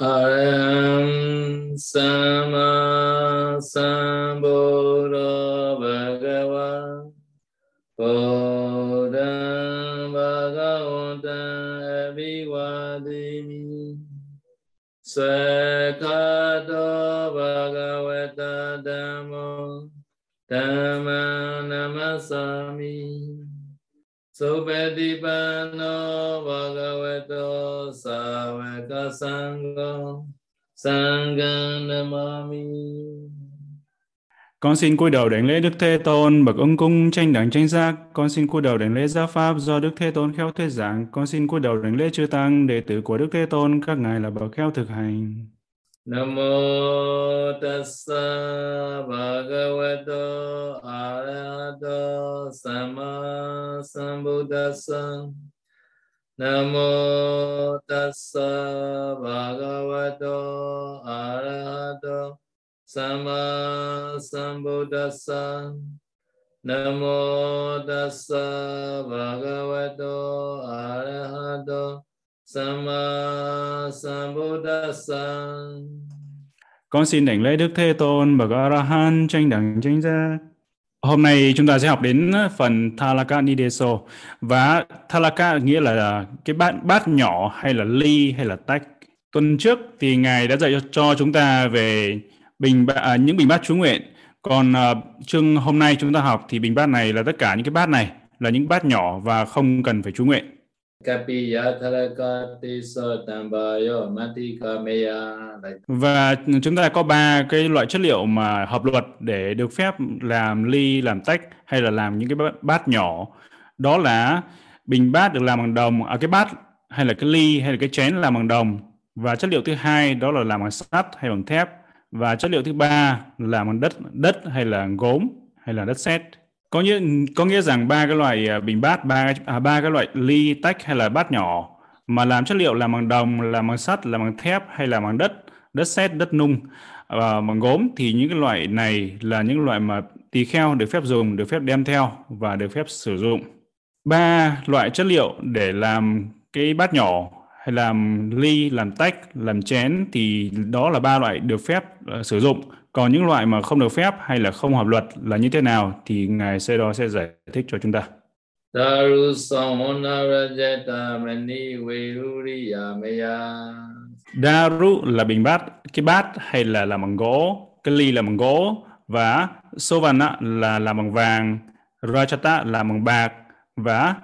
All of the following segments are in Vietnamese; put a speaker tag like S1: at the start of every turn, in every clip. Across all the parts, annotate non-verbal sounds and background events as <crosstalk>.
S1: Araham Sama Sambuddha Bhagava Bodham Bhagavata Abhivadimi Sakhato Bhagavata Dhammo Dhamma Namasami Supetipano Bhagavata Sangha Sangha Namami
S2: Con xin cúi đầu đảnh lễ Đức Thế Tôn, bậc ứng cung tranh đẳng tranh giác. Con xin cúi đầu đảnh lễ giáo pháp do Đức Thế Tôn khéo thuyết giảng. Con xin cúi đầu đảnh lễ chư tăng, đệ tử của Đức Thế Tôn, các ngài là bậc khéo thực hành.
S1: Namo tassa bhagavato arahato sama sambuddhassa Namo tassa bhagavato arahato sama sambuddhassa Namo tassa bhagavato arahato Sama Sambuddhassa
S2: Con xin đảnh lễ Đức Thế Tôn bậc A La Hán tranh đẳng tranh giác. Hôm nay chúng ta sẽ học đến phần Thalaka Nideso và Thalaka nghĩa là cái bát bát nhỏ hay là ly hay là tách. Tuần trước thì ngài đã dạy cho chúng ta về bình à, những bình bát chú nguyện. Còn à, chương hôm nay chúng ta học thì bình bát này là tất cả những cái bát này là những bát nhỏ và không cần phải chú nguyện. Và chúng ta có ba cái loại chất liệu mà hợp luật để được phép làm ly, làm tách hay là làm những cái bát nhỏ. Đó là bình bát được làm bằng đồng, à cái bát hay là cái ly hay là cái chén làm bằng đồng. Và chất liệu thứ hai đó là làm bằng sắt hay bằng thép. Và chất liệu thứ ba là làm bằng đất, đất hay là gốm hay là đất sét có nghĩa có nghĩa rằng ba cái loại à, bình bát ba à, ba cái loại ly tách hay là bát nhỏ mà làm chất liệu làm bằng đồng làm bằng sắt làm bằng thép hay là bằng đất đất sét đất nung và bằng gốm thì những cái loại này là những loại mà tỳ kheo được phép dùng được phép đem theo và được phép sử dụng. Ba loại chất liệu để làm cái bát nhỏ hay làm ly làm tách làm chén thì đó là ba loại được phép uh, sử dụng còn những loại mà không được phép hay là không hợp luật là như thế nào thì ngài sẽ đó sẽ giải thích cho chúng ta.
S1: Daru
S2: là bình bát, cái bát hay là làm bằng gỗ, cái ly là bằng gỗ và Sovana là làm bằng vàng, Rajata là bằng bạc và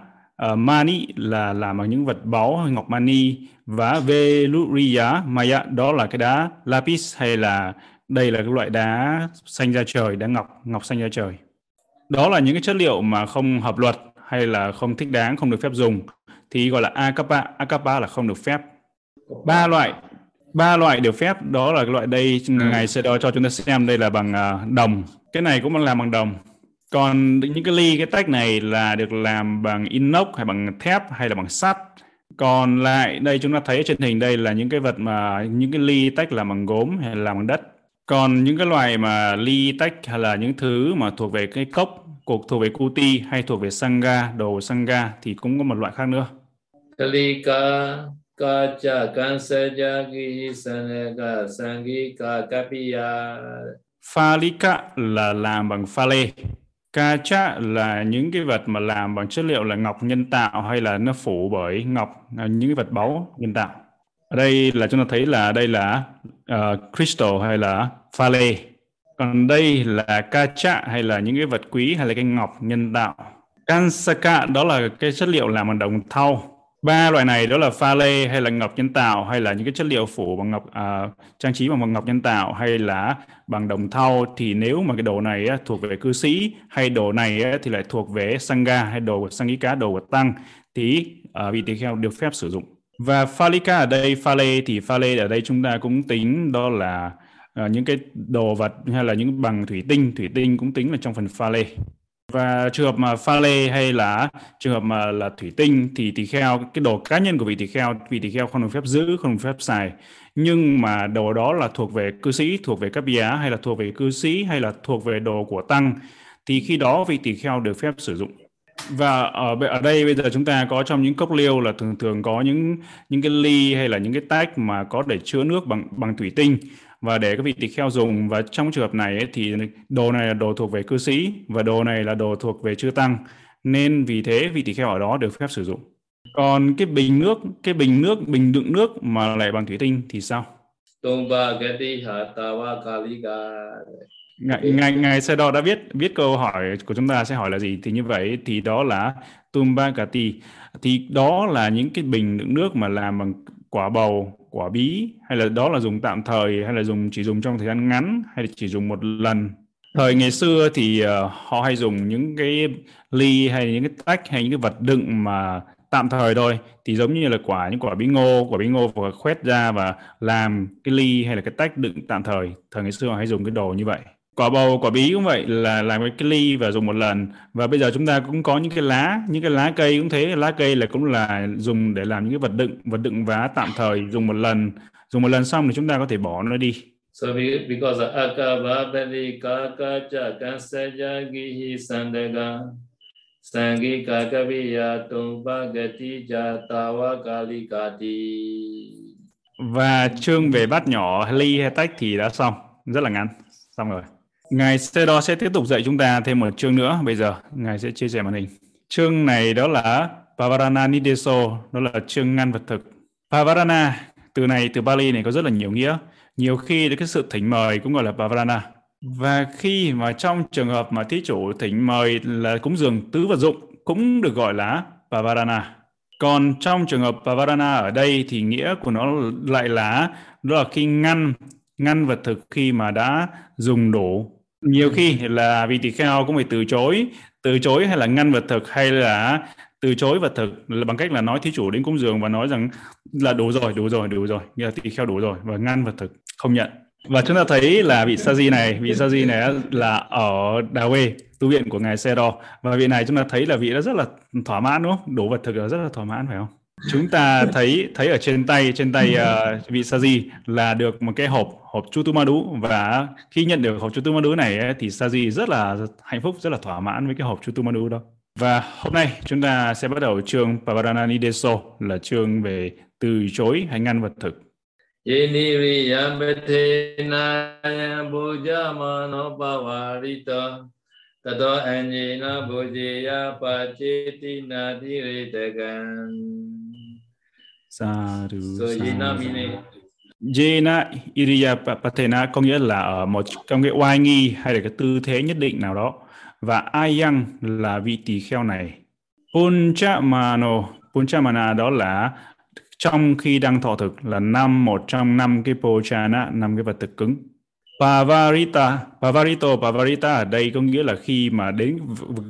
S2: uh, Mani là làm bằng những vật báu hay ngọc mani và Veluriya Maya đó là cái đá lapis hay là đây là cái loại đá xanh ra trời đá ngọc ngọc xanh ra trời. Đó là những cái chất liệu mà không hợp luật hay là không thích đáng không được phép dùng. Thì gọi là akapa akapa là không được phép. Ba loại ba loại được phép. Đó là cái loại đây ngày sẽ đo cho chúng ta xem. Đây là bằng uh, đồng. Cái này cũng làm bằng đồng. Còn những cái ly cái tách này là được làm bằng inox hay bằng thép hay là bằng sắt. Còn lại đây chúng ta thấy trên hình đây là những cái vật mà những cái ly tách làm bằng gốm hay là làm bằng đất còn những cái loài mà ly tách hay là những thứ mà thuộc về cái cốc cuộc thuộc về kuti hay thuộc về sangha đồ sangha thì cũng có một loại khác nữa.
S1: Kalika kacha kansajagi sanega sangika kapiya.
S2: Phalika là làm bằng pha lê. Kacha là những cái vật mà làm bằng chất liệu là ngọc nhân tạo hay là nó phủ bởi ngọc, à, những cái vật báu nhân tạo ở đây là chúng ta thấy là đây là uh, crystal hay là pha lê còn đây là kacha hay là những cái vật quý hay là cái ngọc nhân tạo kansaka đó là cái chất liệu làm bằng đồng thau. Ba loại này đó là pha lê hay là ngọc nhân tạo hay là những cái chất liệu phủ bằng ngọc uh, trang trí bằng ngọc nhân tạo hay là bằng đồng thau. Thì nếu mà cái đồ này á, thuộc về cư sĩ hay đồ này á, thì lại thuộc về sangha hay đồ của sangika đồ của tăng. Thì uh, vị tỳ kheo được phép sử dụng và phalika ở đây, pha lê thì pha lê ở đây chúng ta cũng tính đó là uh, những cái đồ vật hay là những bằng thủy tinh, thủy tinh cũng tính là trong phần pha lê. Và trường hợp mà pha lê hay là trường hợp mà là thủy tinh thì tỳ kheo cái đồ cá nhân của vị tỳ kheo, vị tỳ kheo không được phép giữ, không được phép xài. Nhưng mà đồ đó là thuộc về cư sĩ, thuộc về các bia hay là thuộc về cư sĩ hay là thuộc về đồ của tăng thì khi đó vị tỳ kheo được phép sử dụng và ở ở đây bây giờ chúng ta có trong những cốc liêu là thường thường có những những cái ly hay là những cái tách mà có để chứa nước bằng bằng thủy tinh và để các vị tỳ kheo dùng. Và trong trường hợp này ấy, thì đồ này là đồ thuộc về cư sĩ và đồ này là đồ thuộc về chư tăng. Nên vì thế vị tỳ kheo ở đó được phép sử dụng. Còn cái bình nước cái bình nước bình đựng nước mà lại bằng thủy tinh thì sao?
S1: Tumba Hatawa
S2: ngài ngài ngài Sê Đo đã viết viết câu hỏi của chúng ta sẽ hỏi là gì? Thì như vậy thì đó là Tumba Gati. Thì đó là những cái bình đựng nước mà làm bằng quả bầu quả bí hay là đó là dùng tạm thời hay là dùng chỉ dùng trong thời gian ngắn hay là chỉ dùng một lần? Thời ngày xưa thì uh, họ hay dùng những cái ly hay những cái tách hay những cái vật đựng mà tạm thời thôi. Thì giống như là quả những quả bí ngô quả bí ngô và khoét ra và làm cái ly hay là cái tách đựng tạm thời. Thời ngày xưa họ hay dùng cái đồ như vậy quả bầu quả bí cũng vậy là làm cái ly và dùng một lần. Và bây giờ chúng ta cũng có những cái lá những cái lá cây cũng thế. Lá cây là cũng là dùng để làm những cái vật đựng vật đựng vá tạm thời dùng một lần. Dùng một lần xong thì chúng ta có thể bỏ nó đi.
S1: So because akava bali kaka cha kansaja gihi sandaga sangika kaviya tumpa gati jatawa kalikati
S2: và chương về bát nhỏ ly hay tách thì đã xong. Rất là ngắn. Xong rồi Ngài Sedo sẽ tiếp tục dạy chúng ta thêm một chương nữa. Bây giờ Ngài sẽ chia sẻ màn hình. Chương này đó là Pavarana Nideso, đó là chương ngăn vật thực. Pavarana, từ này từ Bali này có rất là nhiều nghĩa. Nhiều khi cái sự thỉnh mời cũng gọi là Pavarana. Và khi mà trong trường hợp mà thí chủ thỉnh mời là cúng dường tứ vật dụng cũng được gọi là Pavarana. Còn trong trường hợp Pavarana ở đây thì nghĩa của nó lại là đó là khi ngăn ngăn vật thực khi mà đã dùng đủ nhiều khi là vị tỳ kheo cũng phải từ chối từ chối hay là ngăn vật thực hay là từ chối vật thực là bằng cách là nói thí chủ đến cúng dường và nói rằng là đủ rồi đủ rồi đủ rồi. Nghĩa là tỳ kheo đủ rồi và ngăn vật thực, không nhận. Và chúng ta thấy là vị sa di này, vị sa di này là ở đà quê, tu viện của ngài xe đo. Và vị này chúng ta thấy là vị đã rất là thỏa mãn, đúng không? Đủ vật thực là rất là thỏa mãn, phải không? Chúng ta thấy thấy ở trên tay trên tay uh, vị Saji là được một cái hộp hộp Chutumadu và khi nhận được hộp Chutumadu này ấy, thì Saji rất là hạnh phúc rất là thỏa mãn với cái hộp Chutumadu đó. Và hôm nay chúng ta sẽ bắt đầu chương Pavarana Nideso là chương về từ chối hay ngăn vật thực. Tato anjena bujaya pachetina dhiredagan Sadhu, so, sadhu. Jena Iriya Patena có nghĩa là ở một trong cái oai nghi hay là cái tư thế nhất định nào đó. Và Ayang là vị tỳ kheo này. Punchamano, Punchamana đó là trong khi đang thọ thực là năm một trong năm cái pochana, năm cái vật thực cứng. Pavarita, Pavarito, Pavarita ở đây có nghĩa là khi mà đến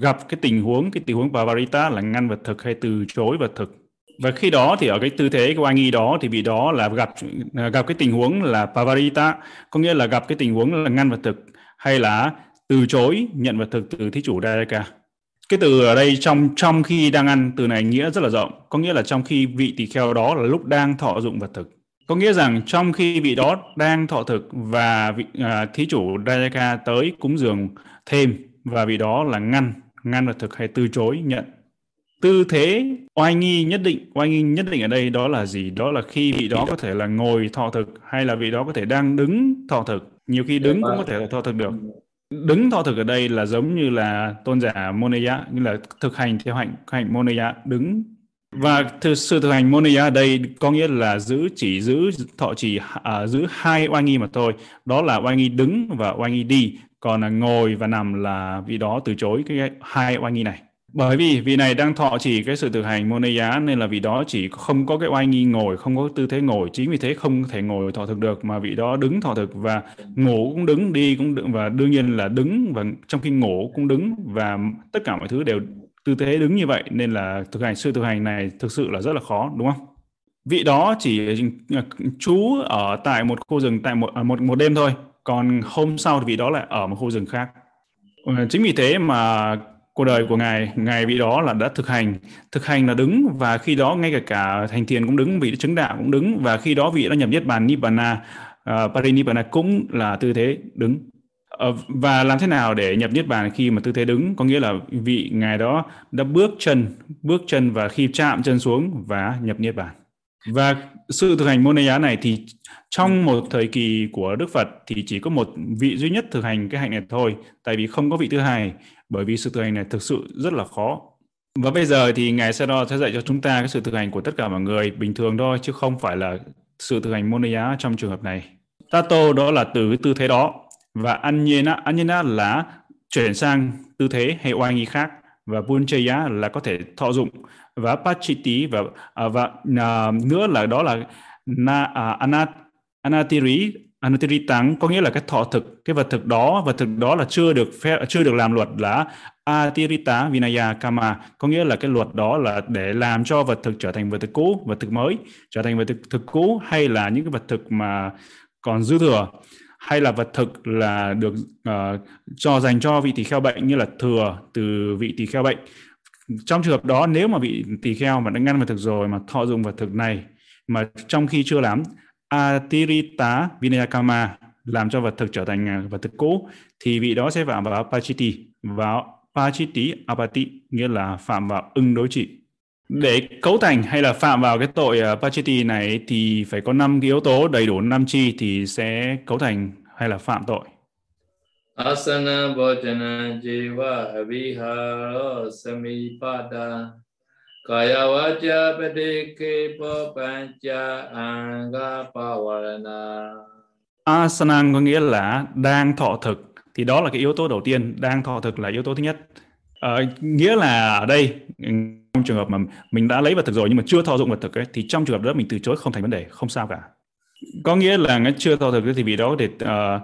S2: gặp cái tình huống, cái tình huống Pavarita là ngăn vật thực hay từ chối vật thực và khi đó thì ở cái tư thế của anh y đó thì bị đó là gặp à, gặp cái tình huống là pavarita có nghĩa là gặp cái tình huống là ngăn vật thực hay là từ chối nhận vật thực từ thí chủ Dayaka. Cái từ ở đây trong trong khi đang ăn từ này nghĩa rất là rộng, có nghĩa là trong khi vị tỳ kheo đó là lúc đang thọ dụng vật thực. Có nghĩa rằng trong khi vị đó đang thọ thực và vị à, thí chủ Dayaka tới cúng dường thêm và vị đó là ngăn ngăn vật thực hay từ chối nhận. Tư thế oai nghi nhất định oai nghi nhất định ở đây đó là gì? Đó là khi vị đó có thể là ngồi thọ thực hay là vị đó có thể đang đứng thọ thực. Nhiều khi đứng cũng có thể là thọ thực được. Đứng thọ thực ở đây là giống như là tôn giả Moneya như là thực hành theo hạnh hạnh Moneya đứng và thực sự thực hành moniya ở đây có nghĩa là giữ chỉ giữ thọ chỉ à, giữ hai oai nghi mà thôi. Đó là oai nghi đứng và oai nghi đi. Còn là ngồi và nằm là vị đó từ chối cái hai oai nghi này. Bởi vì vị này đang thọ chỉ cái sự thực hành moniya giá nên là vị đó chỉ không có cái oai nghi ngồi không có tư thế ngồi. Chính vì thế không thể ngồi thọ thực được mà vị đó đứng thọ thực và ngủ cũng đứng đi cũng đứng và đương nhiên là đứng và trong khi ngủ cũng đứng và tất cả mọi thứ đều tư thế đứng như vậy nên là thực hành sự thực hành này thực sự là rất là khó đúng không? Vị đó chỉ à, trú ở tại một khu rừng tại một à, một một đêm thôi còn hôm sau thì vị đó lại ở một khu rừng khác. Ờ, chính vì thế mà cuộc đời của ngài ngài vị đó là đã thực hành thực hành là đứng và khi đó ngay cả cả thành thiền cũng đứng vị chứng đạo cũng đứng và khi đó vị đã nhập niết bàn nibbana uh, parinibbana cũng là tư thế đứng. Ờ, và làm thế nào để nhập niết bàn khi mà tư thế đứng? Có nghĩa là vị ngài đó đã bước chân bước chân và khi chạm chân xuống và nhập niết bàn. Và sự thực hành môn này này thì trong một thời kỳ của Đức Phật thì chỉ có một vị duy nhất thực hành cái hạnh này thôi, tại vì không có vị thứ hai, bởi vì sự thực hành này thực sự rất là khó. Và bây giờ thì ngài Sado sẽ dạy cho chúng ta cái sự thực hành của tất cả mọi người bình thường thôi, chứ không phải là sự thực hành môn này trong trường hợp này. Tato đó là từ cái tư thế đó và Anyena, Anyena là chuyển sang tư thế hay oai nghi khác và Punchaya là có thể thọ dụng. Và Pachiti và à, và à, nữa là đó là na à, anat anatiri anatiri tăng có nghĩa là cái thọ thực cái vật thực đó vật thực đó là chưa được phép chưa được làm luật là atirita vinaya kama có nghĩa là cái luật đó là để làm cho vật thực trở thành vật thực cũ vật thực mới trở thành vật thực, thực cũ hay là những cái vật thực mà còn dư thừa hay là vật thực là được uh, cho dành cho vị tỳ kheo bệnh như là thừa từ vị tỳ kheo bệnh? Trong trường hợp đó nếu mà vị tỳ kheo mà đã ngăn vật thực rồi mà thọ dụng vật thực này mà trong khi chưa làm atirita vinayakama làm cho vật thực trở thành à, vật thực cũ thì vị đó sẽ phạm vào pachiti vào pachiti apati nghĩa là phạm vào ưng đối trị để cấu thành hay là phạm vào cái tội uh, Pachiti này thì phải có năm cái yếu tố đầy đủ năm chi thì sẽ cấu thành hay là phạm tội.
S1: Asana bojana jiva aviharo samipada kaya vaja padike papancha anga pavarana.
S2: Asana có nghĩa là đang thọ thực thì đó là cái yếu tố đầu tiên đang thọ thực là yếu tố thứ nhất à, nghĩa là ở đây trong trường hợp mà mình đã lấy vật thực rồi nhưng mà chưa thọ dụng vật thực ấy, thì trong trường hợp đó mình từ chối không thành vấn đề không sao cả. Có nghĩa là nó chưa thọ thực thì vị đó để uh,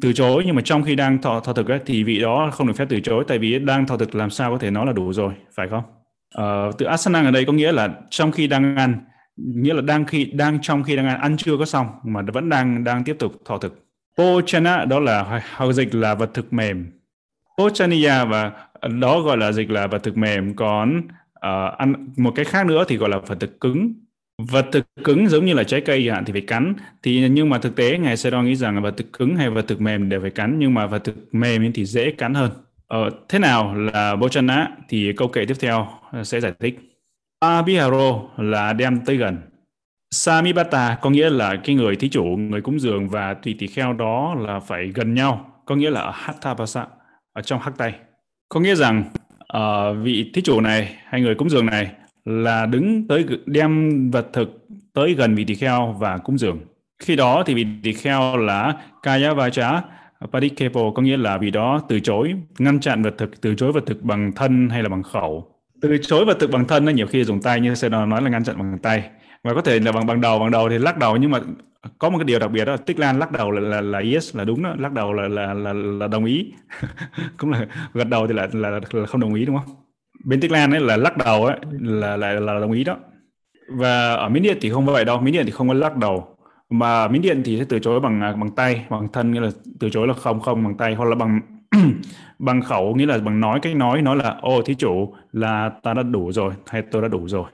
S2: từ chối nhưng mà trong khi đang thọ thọ thực ấy, thì vị đó không được phép từ chối tại vì đang thọ thực làm sao có thể nói là đủ rồi phải không? Uh, từ asana ở đây có nghĩa là trong khi đang ăn nghĩa là đang khi đang trong khi đang ăn ăn chưa có xong mà vẫn đang đang tiếp tục thọ thực. Pochana đó là hầu dịch là vật thực mềm. Pochaniya và đó gọi là dịch là vật thực mềm còn uh, ăn một cái khác nữa thì gọi là vật thực cứng. Vật thực cứng giống như là trái cây hạn thì phải cắn. Thì nhưng mà thực tế ngài Sero nghĩ rằng là vật thực cứng hay vật thực mềm đều phải cắn nhưng mà vật thực mềm thì dễ cắn hơn. Ờ, thế nào là bochana thì câu kệ tiếp theo ờ, sẽ giải thích. Abiharo là đem tới gần. Samibata có nghĩa là cái người thí chủ người cúng dường và tùy tỳ kheo đó là phải gần nhau. Có nghĩa là ở hatha ở trong hắc tay. Có nghĩa rằng uh, vị thí chủ này hay người cúng dường này là đứng tới đem vật thực tới gần vị tỳ kheo và cúng dường. Khi đó thì vị tỳ kheo là kaya vacha padikepo có nghĩa là vị đó từ chối ngăn chặn vật thực từ chối vật thực bằng thân hay là bằng khẩu từ chối vật thực bằng thân nó nhiều khi dùng tay như sẽ nói là ngăn chặn bằng tay và có thể là bằng bằng đầu bằng đầu thì lắc đầu nhưng mà có một cái điều đặc biệt đó là tích lan lắc đầu là là, là yes là đúng đó lắc đầu là là là, là đồng ý. <laughs> Cũng là gật đầu thì là, là là không đồng ý đúng không? Bên tích lan ấy là lắc đầu ấy là là là đồng ý đó. Và ở miến điện thì không vậy đâu miến điện thì không có lắc đầu. Mà miến điện thì sẽ từ chối bằng à, bằng tay bằng thân nghĩa là từ chối là không không bằng tay hoặc là bằng <clears throat> bằng khẩu nghĩa là bằng nói cách nói nói là ô thí chủ là ta đã đủ rồi hay tôi đã đủ rồi.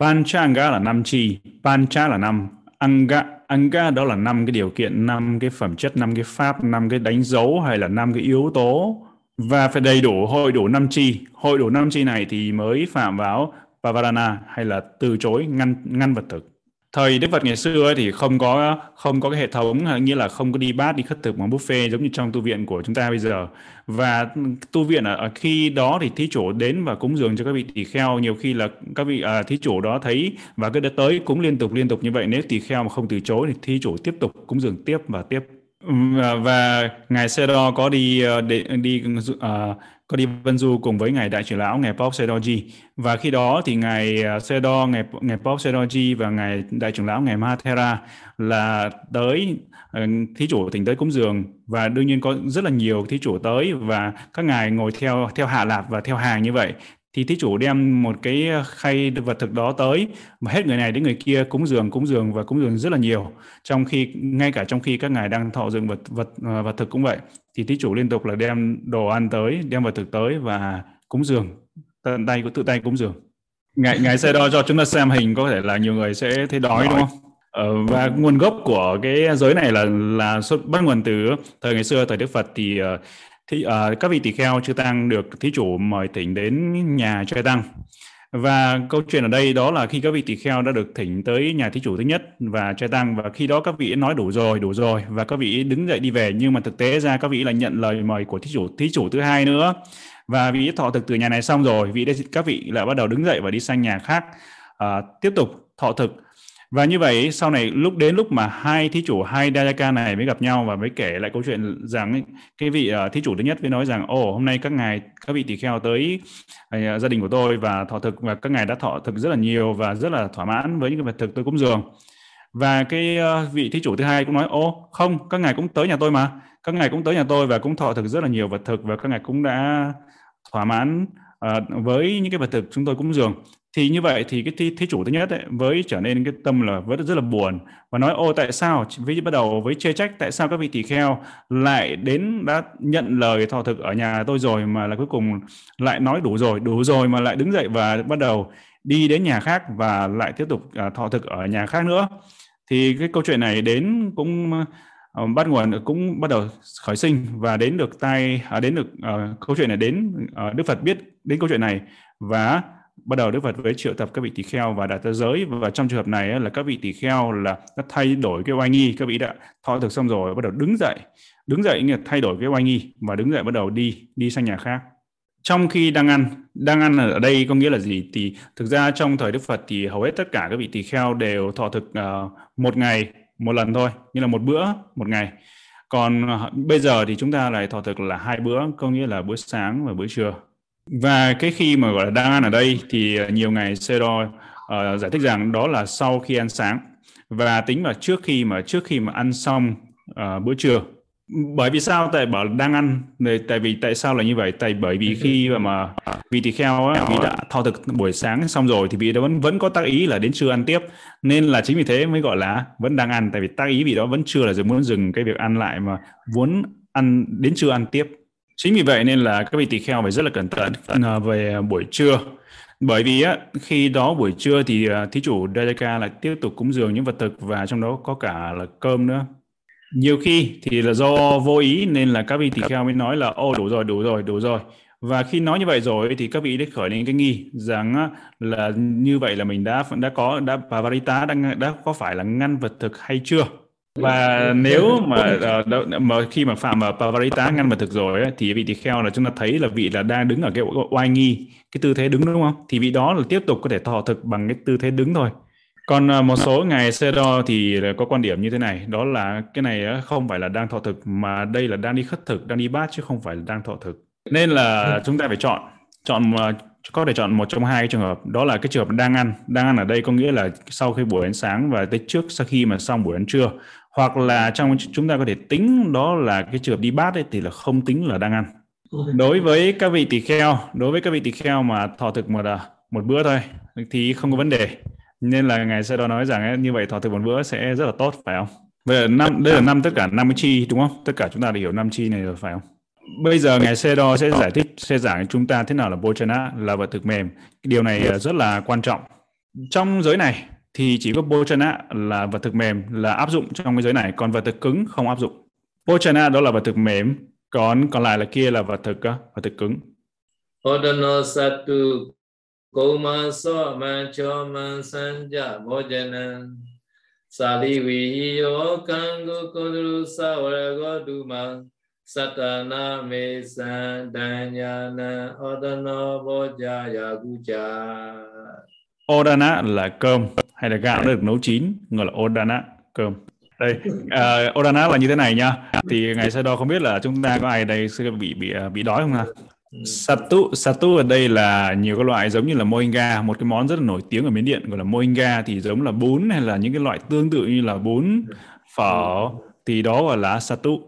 S2: Pancha là năm chi pancha là năm anga anga đó là năm cái điều kiện, năm cái phẩm chất, năm cái pháp, năm cái đánh dấu hay là năm cái yếu tố. Và phải đầy đủ, hội đủ năm chi. Hội đủ năm chi này thì mới phạm vào pavarana hay là từ chối ngăn ngăn vật thực thời Đức Phật ngày xưa ấy thì không có không có cái hệ thống nghĩa là không có đi bát đi khất thực bằng buffet giống như trong tu viện của chúng ta bây giờ. Và tu viện ở, khi đó thì thí chủ đến và cúng dường cho các vị tỳ kheo. Nhiều khi là các vị à, thí chủ đó thấy và cứ đã tới cúng liên tục liên tục như vậy. Nếu tỳ kheo mà không từ chối thì thí chủ tiếp tục cúng dường tiếp và tiếp. Và, và ngài Sero có đi ờ, đi, đi uh, có đi vân du cùng với ngài đại trưởng lão, ngài Pop Sedoji. Và khi đó thì ngài à, Sedo, ngài ngài Pop Sedoji và ngài đại trưởng lão, ngài Mahathera là tới ờ, thí chủ tỉnh tới cúng dường. Và đương nhiên có rất là nhiều thí chủ tới và các ngài ngồi theo theo hạ lạp và theo hàng như vậy. Thì thí chủ đem một cái khay vật thực đó tới mà hết người này đến người kia cúng dường cúng dường và cúng dường rất là nhiều. Trong khi, ngay cả trong khi các ngài đang thọ dựng vật vật ờ, vật thực cũng vậy thì thí chủ liên tục là đem đồ ăn tới đem vật thực tới và cúng dường. Tận tay của tự tay cúng dường. Ngài ngài sẽ đo cho chúng ta xem hình có thể là nhiều người sẽ thấy đói đúng không? Ờ, và nguồn gốc của cái giới này là là xuất bắt nguồn từ thời ngày xưa thời Đức Phật. Thì ờ, thì uh, các vị tỳ kheo chư tăng được thí chủ mời thỉnh đến nhà trai tăng và câu chuyện ở đây đó là khi các vị tỳ kheo đã được thỉnh tới nhà thí chủ thứ nhất và trai tăng và khi đó các vị nói đủ rồi đủ rồi và các vị đứng dậy đi về. Nhưng mà thực tế ra các vị là nhận lời mời của thí chủ thí chủ thứ hai nữa. Và vị thọ thực từ nhà này xong rồi vị các vị lại bắt đầu đứng dậy và đi sang nhà khác. À, tiếp tục thọ thực và như vậy sau này lúc đến lúc mà hai thí chủ hai Dayaka này mới gặp nhau và mới kể lại câu chuyện rằng cái vị uh, thí chủ thứ nhất mới nói rằng ồ hôm nay các ngài các vị tỳ kheo tới uh, gia đình của tôi và thọ thực và các ngài đã thọ thực rất là nhiều và rất là thỏa mãn với những cái vật thực tôi cúng dường. Và cái uh, vị thí chủ thứ hai cũng nói ô không các ngài cũng tới nhà tôi mà. Các ngài cũng tới nhà tôi và cũng thọ thực rất là nhiều vật thực và các ngài cũng đã thỏa mãn uh, với những cái vật thực chúng tôi cúng dường thì như vậy thì cái thí, thí chủ thứ nhất ấy, với trở nên cái tâm là vẫn rất là buồn và nói ô tại sao? Với bắt đầu với chê trách tại sao các vị tỳ kheo lại đến đã nhận lời thọ thực ở nhà tôi rồi mà là cuối cùng lại nói đủ rồi đủ rồi mà lại đứng dậy và bắt đầu đi đến nhà khác và lại tiếp tục à, thọ thực ở nhà khác nữa? Thì cái câu chuyện này đến cũng uh, bắt nguồn cũng bắt đầu khởi sinh và đến được tay à, đến được uh, câu chuyện này đến uh, Đức Phật biết đến câu chuyện này và bắt đầu Đức Phật với triệu tập các vị tỳ kheo và đạt ra giới. Và trong trường hợp này là các vị tỳ kheo là đã thay đổi cái oai nghi. Các vị đã thọ thực xong rồi bắt đầu đứng dậy. Đứng dậy nghĩa thay đổi cái oai nghi và đứng dậy bắt đầu đi đi sang nhà khác. Trong khi đang ăn đang ăn ở đây có nghĩa là gì? Thì thực ra trong thời Đức Phật thì hầu hết tất cả các vị tỳ kheo đều thọ thực uh, một ngày một lần thôi như là một bữa một ngày. Còn uh, bây giờ thì chúng ta lại thọ thực là hai bữa có nghĩa là bữa sáng và bữa trưa và cái khi mà gọi là đang ăn ở đây thì ờ, nhiều ngày Sero uh, ờ, giải thích rằng đó là sau khi ăn sáng. Và tính là trước khi mà trước khi mà ăn xong uh, bữa trưa. Bởi vì sao tại bảo đang ăn tại vì tại sao là như vậy? Tại bởi vì khi mà, mà vị tỳ kheo á vị đã thao thực buổi sáng xong rồi thì vị đó vẫn vẫn có tác ý là đến trưa ăn tiếp. Nên là chính vì thế mới gọi là vẫn đang ăn tại vì tác ý vị đó vẫn chưa là muốn dừng cái việc ăn lại mà muốn ăn đến trưa ăn tiếp chính vì vậy nên là các vị tỳ kheo phải rất là cẩn thận à, về buổi trưa. Bởi vì á, khi đó buổi trưa thì à, thí chủ Dayaka lại tiếp tục cúng dường những vật thực và trong đó có cả là cơm nữa. Nhiều khi thì là do vô ý nên là các vị tỳ kheo mới nói là ô đủ rồi đủ rồi đủ rồi. Và khi nói như vậy rồi thì các vị đã khởi lên cái nghi rằng là như vậy là mình đã đã có đã Pavarita đã đã có phải là ngăn vật thực hay chưa? Và nếu mà uh, mà khi mà phạm vào Pavarita ngăn vật thực rồi ấy, thì vị tỳ kheo là chúng ta thấy là vị là đang đứng ở cái oai nghi cái tư thế đứng đúng không? Thì vị đó là tiếp tục có thể thọ thực bằng cái tư thế đứng thôi. Còn uh, một số ngài Sero thì có quan điểm như thế này đó là cái này không phải là đang thọ thực mà đây là đang đi khất thực đang đi bát chứ không phải là đang thọ thực. Nên là chúng ta phải chọn chọn có thể chọn một trong hai trường hợp đó là cái trường hợp đang ăn. Đang ăn ở đây có nghĩa là sau khi buổi ăn sáng và tới trước sau khi mà xong buổi ăn trưa hoặc là trong chúng ta có thể tính đó là cái trường hợp đi bát ấy thì là không tính là đang ăn. Đối với các vị tỳ kheo đối với các vị tỳ kheo mà thọ thực một à, một bữa thôi thì không có vấn đề. Nên là ngài sẽ đó nói rằng ấy, như vậy thọ thực một bữa sẽ rất là tốt phải không? Bây giờ năm đây là năm tất cả năm chi đúng không? Tất cả chúng ta đều hiểu năm chi này rồi phải không? Bây giờ ngài Sedo sẽ giải thích sẽ giảng chúng ta thế nào là Bojana là vật thực mềm. Điều này rất là quan trọng. Trong giới này thì chỉ có Bojana là vật thực mềm là áp dụng trong cái giới này còn vật thực cứng không áp dụng. Bojana đó là vật thực mềm còn còn lại là kia là vật thực vật thực cứng.
S1: Odano satu koma so man cho sanja bojana. Sali vi yo kangu kodru sa warago duma satana me san danyana odano bojaya guja.
S2: Odana là cơm hay là gạo đã được nấu chín gọi là Odana cơm. Đây uh, Odana là như thế này nha thì ngày sau đó không biết là chúng ta có ai đây sẽ bị bị à, bị đói không nào? Ừ. Satu, Satu ở đây là nhiều các loại giống như là moinga, một cái món rất là nổi tiếng ở Miến Điện gọi là moinga thì giống là bún hay là những cái loại tương tự như là bún, phở thì đó gọi là Satu.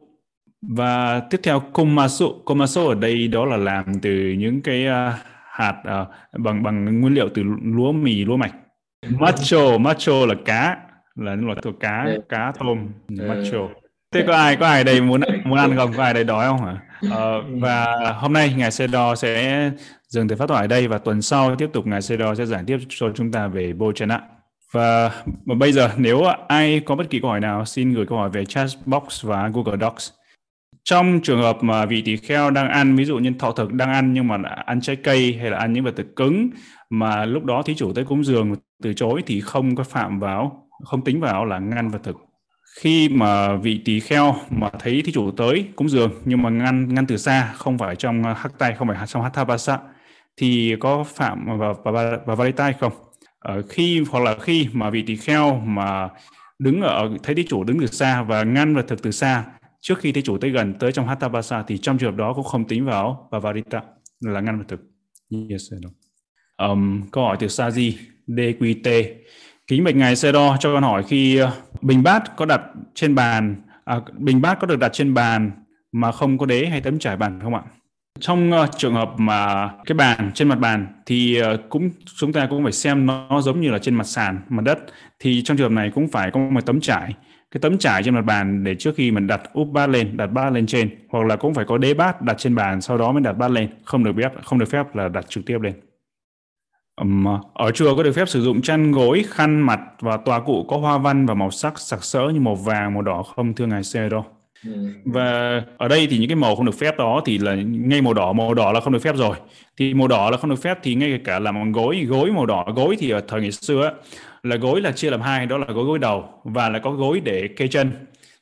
S2: Và tiếp theo komasu, komasu ở đây đó là làm từ những cái uh, hạt uh, bằng bằng nguyên liệu từ lúa mì lúa mạch macho macho là cá là những loại thuộc cá yeah. cá tôm. Macho. Thế có ai có ai đây muốn muốn ăn không? Có ai đây đói không hả? Ờ, và hôm nay ngài Sedo sẽ dừng thời phát thoại ở đây và tuần sau tiếp tục ngài Sedo sẽ giảng tiếp cho chúng ta về Bojana và mà bây giờ nếu ai có bất kỳ câu hỏi nào xin gửi câu hỏi về chat box và Google Docs. Trong trường hợp mà vị tỳ kheo đang ăn ví dụ như thọ thực đang ăn nhưng mà ăn trái cây hay là ăn những vật thực cứng mà lúc đó thí chủ tới cúng dường từ chối thì không có phạm vào không tính vào là ngăn vật thực. Khi mà vị tỳ kheo mà thấy thí chủ tới cúng dường nhưng mà ngăn ngăn từ xa không phải trong ờ, hắc tay không phải trong hatha thì có phạm và và, và varita không? Ở khi hoặc là khi mà vị tỳ kheo mà đứng ở thấy thí chủ đứng từ xa và ngăn vật thực từ xa trước khi thí chủ tới gần tới trong hatha thì trong trường hợp đó cũng không tính vào và varita là ngăn vật thực. Yes um, câu hỏi từ Saji DQT kính bạch ngài xe đo cho con hỏi khi ờ, bình bát có đặt trên bàn à, bình bát có được đặt trên bàn mà không có đế hay tấm trải bàn không ạ? Trong uh, trường hợp mà cái bàn trên mặt bàn thì uh, cũng chúng ta cũng phải xem nó giống như là trên mặt sàn mặt đất. Thì trong trường hợp này cũng phải có một tấm trải. Cái tấm trải trên mặt bàn để trước khi mình đặt úp bát lên đặt bát lên trên hoặc là cũng phải có đế bát đặt trên bàn sau đó mới đặt bát lên không được phép không được phép là đặt trực tiếp lên um, ở chùa có được phép sử dụng chăn gối khăn mặt và tòa cụ có hoa văn và màu sắc sặc sỡ như màu vàng màu đỏ không thưa ngài xe đâu ừ. và ở đây thì những cái màu không được phép đó thì là ngay màu đỏ màu đỏ là không được phép rồi. Thì màu đỏ là không được phép thì ngay cả là bằng gối gối màu đỏ gối thì ở thời ngày xưa là gối là chia làm hai đó là gối gối đầu và là có gối để kê chân.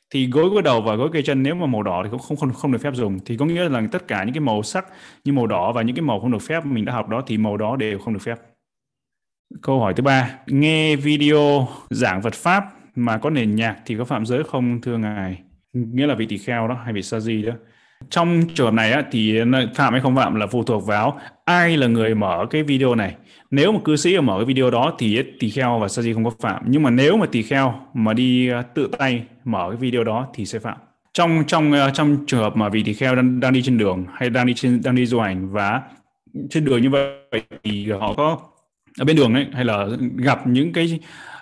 S2: Thì gối gối đầu và gối kê chân nếu mà màu đỏ thì cũng không không không được phép dùng. Thì có nghĩa là tất cả những cái màu sắc như màu đỏ và những cái màu không được phép mình đã học đó thì màu đó đều không được phép câu hỏi thứ ba nghe video giảng Phật pháp mà có nền nhạc thì có phạm giới không thưa ngài? Nghĩa là vị tỳ kheo đó hay vị sa di đó. Trong trường hợp này á, thì phạm hay không phạm là phụ thuộc vào ai là người mở cái video này. Nếu mà cư sĩ mở cái video đó thì tỳ kheo và sa di không có phạm. Nhưng mà nếu mà tỳ kheo mà đi à, tự tay mở cái video đó thì sẽ phạm. Trong trong à, trong trường hợp mà vị tỳ kheo đang, đang đi trên đường hay đang đi trên đang đi du hành và trên đường như vậy thì họ có ở bên đường ấy, hay là gặp những cái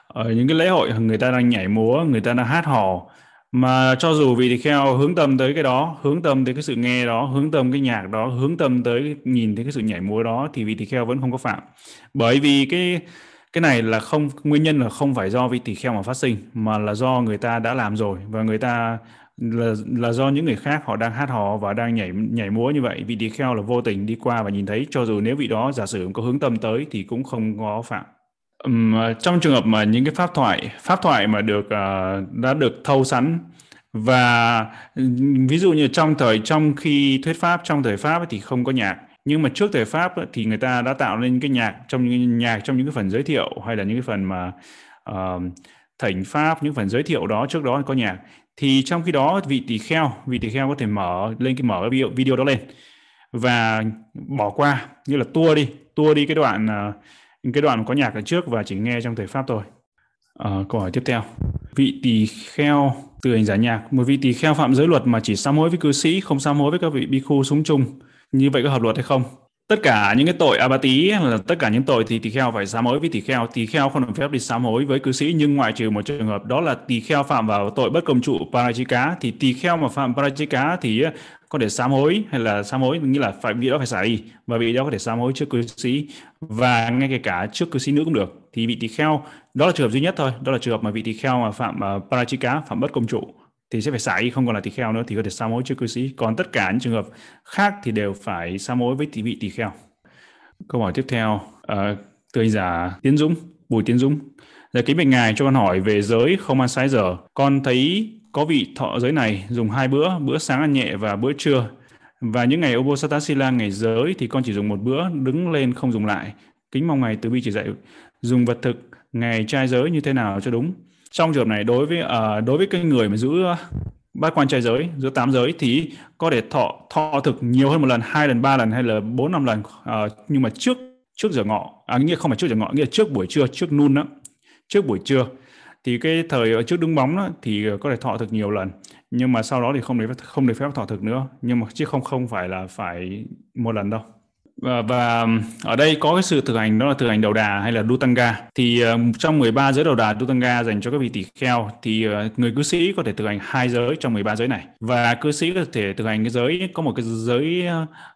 S2: ở những cái lễ hội, người ta đang nhảy múa, người ta đang hát hò. Mà cho dù vị tỳ kheo hướng tâm tới cái đó, hướng tâm tới cái sự nghe đó, hướng tâm cái nhạc đó, hướng tâm tới nhìn thấy cái sự nhảy múa đó, thì vị tỳ kheo vẫn không có phạm. Bởi vì cái cái này là không, nguyên nhân là không phải do vị tỳ kheo mà phát sinh, mà là do người ta đã làm rồi, và người ta là là do những người khác họ đang hát hò và đang nhảy nhảy múa như vậy. Vị tỳ kheo là vô tình đi qua và nhìn thấy. Cho dù nếu vị đó giả sử có hướng tâm tới thì cũng không có phạm. Um, trong trường hợp mà những cái pháp thoại pháp thoại mà được uh, đã được thâu sẵn và ví dụ như trong thời trong khi thuyết pháp trong thời pháp thì không có nhạc. Nhưng mà trước thời pháp thì người ta đã tạo nên cái nhạc trong những nhạc trong những cái phần giới thiệu hay là những cái phần mà uh, thỉnh pháp những phần giới thiệu đó trước đó có nhạc thì trong khi đó vị tỳ kheo vị tỳ kheo có thể mở lên cái mở cái video, video đó lên và bỏ qua như là tua đi tua đi cái đoạn ờ, cái đoạn có nhạc ở trước và chỉ nghe trong thời pháp thôi. À, câu hỏi tiếp theo. Vị tỳ kheo từ hành giả nhạc một vị tỳ kheo phạm giới luật mà chỉ sám hối với cư sĩ không sám hối với các vị bi khu súng chung như vậy có hợp luật hay không? Tất cả những cái tội abati là tất cả những tội thì tỳ kheo phải sám hối. Với tỳ kheo tỳ kheo không được phép đi sám hối với cư sĩ. Nhưng ngoại trừ một trường hợp đó là tỳ kheo phạm vào tội bất công trụ parajika thì tỳ kheo mà phạm parajika thì ờ, có thể sám hối hay là sám hối nghĩa là phải vị đó phải xả đi. Và vị đó có thể sám hối trước cư sĩ và ngay kể cả trước cư sĩ nữ cũng được. Thì vị tỳ kheo đó là trường hợp duy nhất thôi. Đó là trường hợp mà vị tỳ kheo mà phạm uh, parajika phạm bất công trụ thì sẽ phải xả y không còn là tỳ kheo nữa thì có thể sám hối trước cư sĩ còn tất cả những trường hợp khác thì đều phải sám hối với tỷ vị tỳ kheo câu hỏi tiếp theo uh, từ anh giả tiến dũng bùi tiến dũng Giờ kính bạch ngài cho con hỏi về giới không ăn sái giờ. Con thấy có vị thọ giới này dùng hai bữa, bữa sáng ăn nhẹ và bữa trưa. Và những ngày Obosatasila ngày giới thì con chỉ dùng một bữa, đứng lên không dùng lại. Kính mong ngài từ bi chỉ dạy dùng vật thực ngày trai giới như thế nào cho đúng. Trong trường hợp này đối với uh, đối với cái người mà giữ à, bát quan trai giới, giữa tám giới thì có thể thọ thọ thực nhiều hơn một lần, hai lần, ba lần hay là bốn năm lần. Uh, nhưng mà trước trước giờ ngọ, à nghĩa không phải trước giờ ngọ, nghĩa là trước buổi trưa, trước noon đó, trước buổi trưa thì cái thời ở trước đứng bóng đó, thì có thể thọ thực nhiều lần nhưng mà sau đó thì không được không được phép thọ thực nữa nhưng mà chứ không không phải là phải một lần đâu Ờ, và, và ở đây có cái sự thực hành đó là thực hành đầu đà hay là Dutanga. Thì uh, trong 13 giới đầu đà Dutanga dành cho các vị tỷ kheo thì uh, người cư sĩ có thể thực hành hai giới trong 13 giới này. Và cư sĩ có thể thực hành cái giới có một cái giới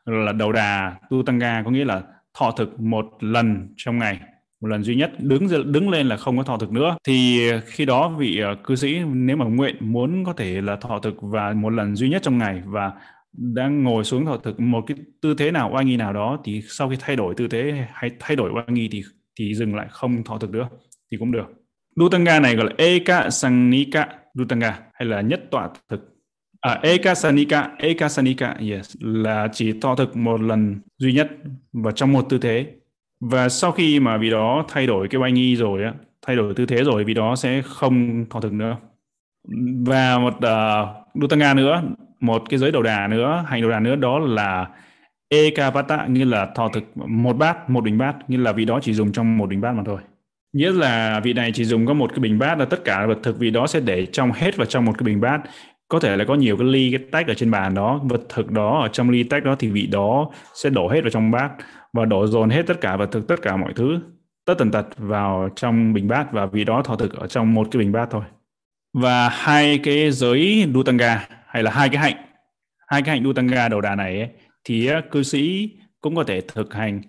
S2: là đầu đà Dutanga có nghĩa là thọ thực một lần trong ngày một lần duy nhất. Đứng đứng lên là không có thọ thực nữa. Thì khi đó vị cư sĩ nếu mà nguyện muốn có thể là thọ thực và một lần duy nhất trong ngày và đang ngồi xuống thọ thực một cái tư thế nào oai nghi nào đó thì sau khi thay đổi tư thế hay thay đổi oai nghi thì thì dừng lại không thọ thực nữa thì cũng được Dutanga này gọi là Eka Sanika Dutanga hay là nhất tọa thực À, Ekasanika, Ekasanika, yes, là chỉ thọ thực một lần duy nhất và trong một tư thế. Và sau khi mà vị đó thay đổi cái oai nghi rồi á, thay đổi tư thế rồi, vị đó sẽ không thọ thực nữa. Và một à, uh, Dutanga nữa, một cái giới đầu đà nữa, hành đầu đà nữa đó là Ekapata, như là thọ thực một bát, một bình bát, như là vị đó chỉ dùng trong một bình bát mà thôi. Nghĩa là vị này chỉ dùng có một cái bình bát là tất cả vật thực vị đó sẽ để trong hết vào trong một cái bình bát. Có thể là có nhiều cái ly cái tách ở trên bàn đó vật thực đó ở trong ly tách đó thì vị đó sẽ đổ hết vào trong bát và đổ dồn hết tất cả vật thực tất cả mọi thứ tất tần tật vào trong bình bát và vị đó thọ thực ở trong một cái bình bát thôi. Và hai cái giới Dutanga hay là hai cái hạnh hai cái hạnh Dutanga đầu đà này ấy, thì cư sĩ cũng có thể thực hành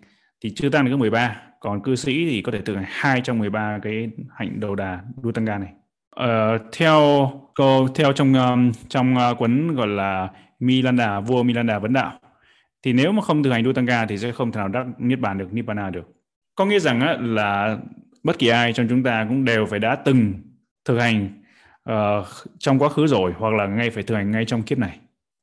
S2: thì chưa tăng được cái 13 còn cư sĩ thì có thể thực hành hai trong 13 cái hạnh đầu đà Dutanga này ờ, theo cô theo trong trong ờ, cuốn gọi là Milanda vua Milanda vấn đạo thì nếu mà không thực hành Dutanga thì sẽ không thể nào đắc niết bàn được Nibbana được. Có nghĩa rằng á, là bất kỳ ai trong chúng ta cũng đều phải đã từng thực hành uh, trong quá khứ rồi hoặc là ngay phải thực hành ngay trong kiếp này.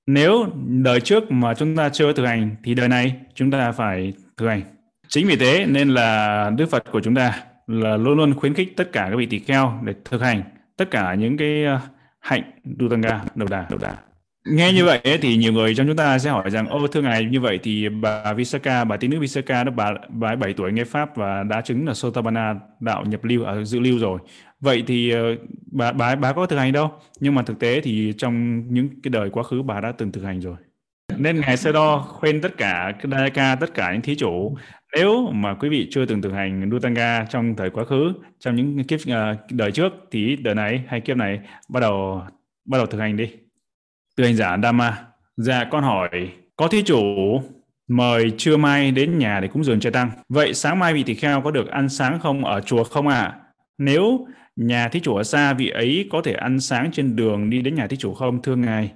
S2: Nếu đời trước mà chúng ta chưa thực hành thì đời này chúng ta phải thực hành. Chính vì thế nên là Đức Phật của chúng ta là luôn luôn khuyến khích tất cả các vị tỳ kheo để thực hành tất cả những cái uh, hạnh Dutanga đầu đà đầu đà nghe như vậy ấy, thì nhiều người trong chúng ta sẽ hỏi rằng ô thưa ngài như vậy thì bà Visaka bà tín nữ Visaka đó bà bà 7 tuổi nghe pháp và đã chứng là Sotabana đạo nhập lưu ở à, dự lưu rồi vậy thì ờ, bà bà bà có thực hành đâu. Nhưng mà thực tế thì trong những cái đời quá khứ bà đã từng thực hành rồi. Nên ngài sẽ đo khuyên tất cả cái ca tất cả những thí chủ nếu mà quý vị chưa từng thực hành Dutanga trong thời quá khứ trong những kiếp uh, đời trước thì đời này hay kiếp này bắt đầu bắt đầu thực hành đi. Từ hành giả Dhamma. Dạ con hỏi có thí chủ mời trưa mai đến nhà để cúng dường cho tăng. Vậy sáng mai vị tỳ kheo có được ăn sáng không ở chùa không ạ? à? Nếu nhà thí chủ ở xa, vị ấy có thể ăn sáng trên đường đi đến nhà thí chủ không, thưa ngài?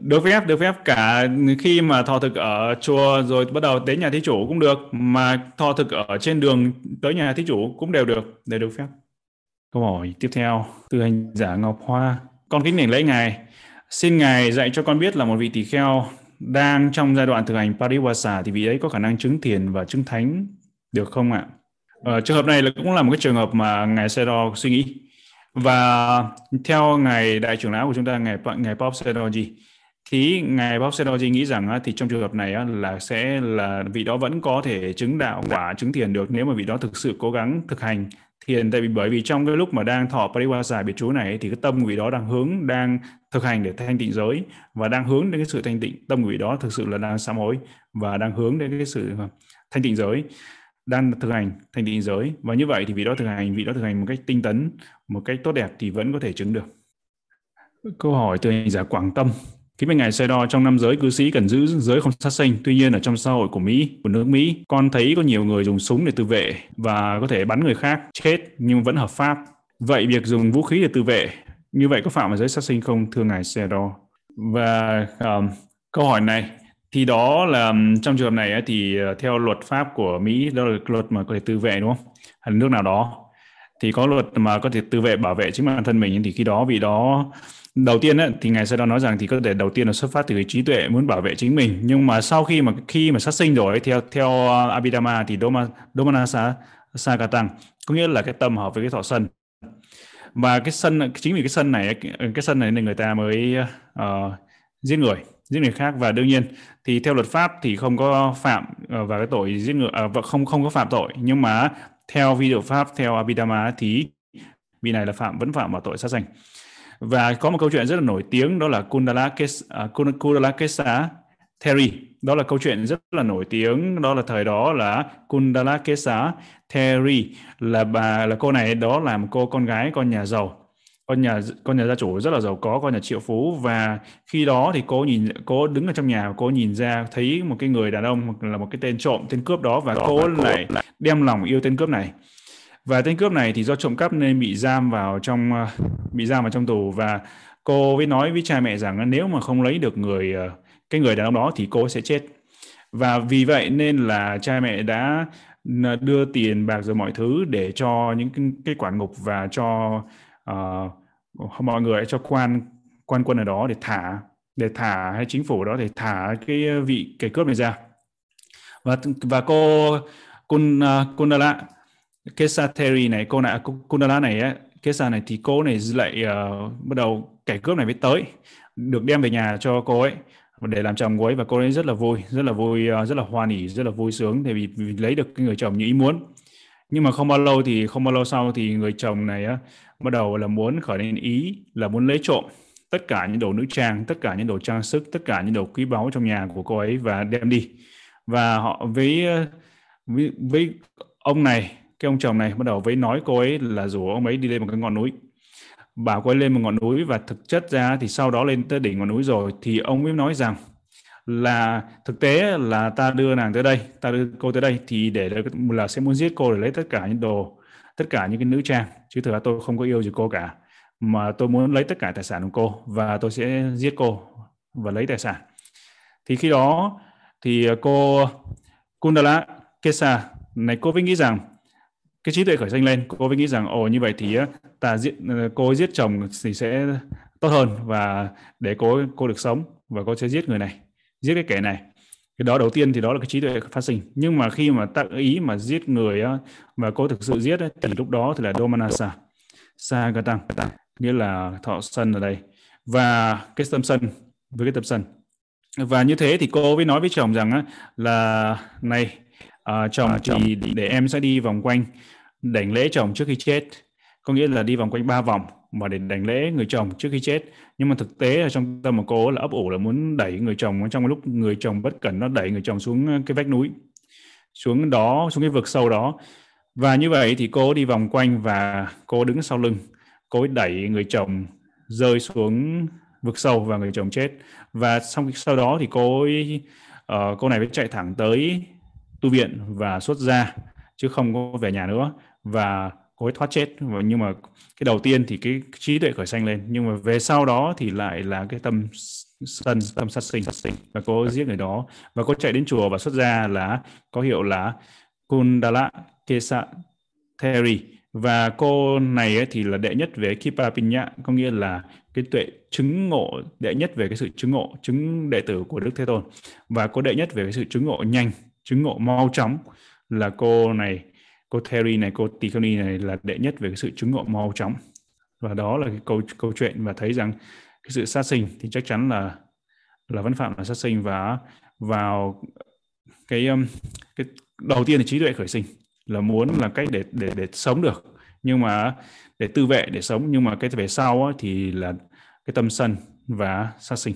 S2: Được phép được phép. Cả khi mà thọ thực ở chùa rồi bắt đầu đến nhà thí chủ cũng được, mà thọ thực ở trên đường tới nhà thí chủ cũng đều được đều được phép. Câu hỏi tiếp theo, từ hành giả ngọc hoa. Con kính nể lễ ngài. Xin ngài dạy cho con biết là một vị tỳ kheo đang trong giai đoạn thực hành pariwasa thì vị ấy có khả năng chứng thiền và chứng thánh được không ạ? Ờ, trường hợp này là cũng là một cái trường hợp mà ngài Sero suy nghĩ. Và theo ngài đại trưởng lão của chúng ta ngài ngài Bob Sedoji thì ngài Bob Sedoji nghĩ rằng thì trong trường hợp này là sẽ là vị đó vẫn có thể chứng đạo quả chứng thiền được nếu mà vị đó thực sự cố gắng thực hành thiền. Tại vì bởi vì trong cái lúc mà đang thọ pariwasa biệt chú này thì cái tâm của vị đó đang hướng đang thực hành để thanh tịnh giới và đang hướng đến cái sự thanh tịnh tâm của vị đó thực sự là đang sám hối và đang hướng đến cái sự thanh tịnh giới đang thực hành thành tịnh giới và như vậy thì vị đó thực hành vị đó thực hành một cách tinh tấn một cách tốt đẹp thì vẫn có thể chứng được câu hỏi từ hành giả Quảng Tâm Kính bên ngài đo trong năm giới cư sĩ cần giữ giới không sát sinh. Tuy nhiên ở trong xã hội của Mỹ, của nước Mỹ, con thấy có nhiều người dùng súng để tự vệ và có thể bắn người khác chết nhưng vẫn hợp pháp. Vậy việc dùng vũ khí để tự vệ như vậy có phạm vào giới sát sinh không thưa ngài đo Và um, câu hỏi này thì đó là trong trường hợp này thì ờ, theo luật pháp của Mỹ đó là luật mà có thể tự vệ đúng không? Hay là nước nào đó. Thì có luật mà có thể tự vệ bảo vệ chính bản thân mình thì khi đó vị đó đầu tiên ấy, thì ngài sẽ nói rằng thì có thể đầu tiên là xuất phát từ cái trí tuệ muốn bảo vệ chính mình. Nhưng mà sau khi mà khi mà sát sinh rồi ấy, theo theo ờ, Abhidhamma thì Doma Domanasa Sakatang có nghĩa là cái tâm hợp với cái thọ sân. Và cái sân chính vì cái sân này cái sân này nên người ta mới uh, giết người giết người khác. Và đương nhiên thì theo luật pháp thì không có phạm ờ, và cái tội giết người uh, không không có phạm tội. Nhưng mà theo vi điều pháp theo Abhidhamma thì vị này là phạm vẫn phạm vào tội sát sanh. Và có một câu chuyện rất là nổi tiếng đó là Kundala, Kesa, à, Kundala Kesa Terry đó là câu chuyện rất là nổi tiếng đó là thời đó là Kundala Kesa Terry là bà là cô này đó là một cô con gái con nhà giàu con nhà con nhà gia chủ rất là giàu có con nhà triệu phú. Và khi đó thì cô nhìn cô đứng ở trong nhà cô nhìn ra thấy một cái người đàn ông là một cái tên trộm tên cướp đó và cô lại đem lòng yêu tên cướp này. Và tên cướp này thì do trộm cắp nên bị giam vào trong bị giam vào trong tù. Và cô mới nói với cha mẹ rằng nếu mà không lấy được người ờ, cái người đàn ông đó thì cô sẽ chết. Và vì vậy nên là cha mẹ đã ờ, đưa tiền bạc rồi mọi thứ để cho những cái, cái quản ngục và cho uh, mọi người cho quan quan quân ở đó để thả để thả hay chính phủ đó để thả cái ờ, vị kẻ cướp này ra. Và và cô Kun uh, Kundala Kesateri này cô này Kundala này á Kesa này thì cô này lại uh, bắt đầu kẻ cướp này mới tới được đem về nhà cho cô ấy để làm chồng cô ấy. Và cô ấy rất là vui rất là vui uh, rất là hoan hỉ rất là vui sướng tại vì, vì lấy được cái người chồng như ý muốn. Nhưng mà không bao lâu thì không bao lâu sau thì người chồng này á bắt đầu là muốn khởi lên ý là muốn lấy trộm tất cả những đồ nữ trang tất cả những đồ trang sức tất cả những đồ quý báu trong nhà của cô ấy và đem đi. Và họ với với, với ông này cái ông chồng này bắt đầu với nói cô ấy là rủ ông ấy đi lên một cái ngọn núi. Bảo cô ấy lên một ngọn núi và thực chất ra thì sau đó lên tới đỉnh ngọn núi rồi thì ông mới nói rằng là thực tế là ta đưa nàng tới đây ta đưa cô tới đây thì để là sẽ muốn giết cô để lấy tất cả những đồ tất cả những cái nữ trang. Chứ thực ra tôi không có yêu gì cô cả. Mà tôi muốn lấy tất cả tài sản của cô và tôi sẽ giết cô và lấy tài sản. Thì khi đó thì à, cô Kundala Kesa này, cô mới nghĩ rằng cái trí tuệ khởi sinh lên. Cô mới nghĩ rằng, ồ, như vậy thì ta giết à, cô giết chồng thì sẽ tốt hơn và để cô cô được sống và cô sẽ giết người này, giết cái kẻ này cái đó đầu tiên thì đó là cái trí tuệ phát sinh. Nhưng mà khi mà tác ý mà giết người á, mà cô thực sự giết thì lúc đó thì là domanasa sa tăng nghĩa là thọ sân ở đây. Và cái tâm sân với cái tâm sân. Và như thế thì cô mới nói với chồng rằng á, là này à, chồng à, thì để em sẽ đi vòng quanh đảnh lễ chồng trước khi chết. Có nghĩa là đi vòng quanh ba vòng mà để đảnh lễ người chồng trước khi chết. Nhưng mà thực tế là trong tâm của cô là ấp ủ là muốn đẩy người chồng trong lúc người chồng bất cẩn nó đẩy người chồng xuống ờ, cái vách núi xuống đó xuống cái vực sâu đó. Và như vậy thì cô đi vòng quanh và cô đứng sau lưng cô ấy đẩy người chồng rơi xuống vực sâu và người chồng chết. Và xong sau đó thì cô ấy uh, cô này mới chạy thẳng tới tu viện và xuất ra chứ không có về nhà nữa. Và cô ấy thoát chết. Nhưng mà cái đầu tiên thì cái trí tuệ khởi sanh lên. Nhưng mà về sau đó thì lại là cái tâm sân tâm sát sinh, sát sinh và cô giết người đó. Và cô chạy đến chùa và xuất ra là có hiệu là Kundala Kesa Theri và cô này ấy thì là đệ nhất về Kipa Pinya có nghĩa là cái tuệ chứng ngộ đệ nhất về cái sự chứng ngộ chứng đệ tử của Đức Thế Tôn. Và cô đệ nhất về cái sự chứng ngộ nhanh chứng ngộ mau chóng là cô này cô Terry này cô Tiffany này là đệ nhất về cái sự chứng ngộ mau chóng. Và đó là cái câu câu chuyện và thấy rằng cái sự sát sinh thì chắc chắn là là vẫn phạm là sát sinh. Và vào cái um, cái đầu tiên là trí tuệ khởi sinh là muốn là cách để để để sống được. Nhưng mà để tư vệ để sống nhưng mà cái về sau á, thì là cái tâm sân và sát sinh.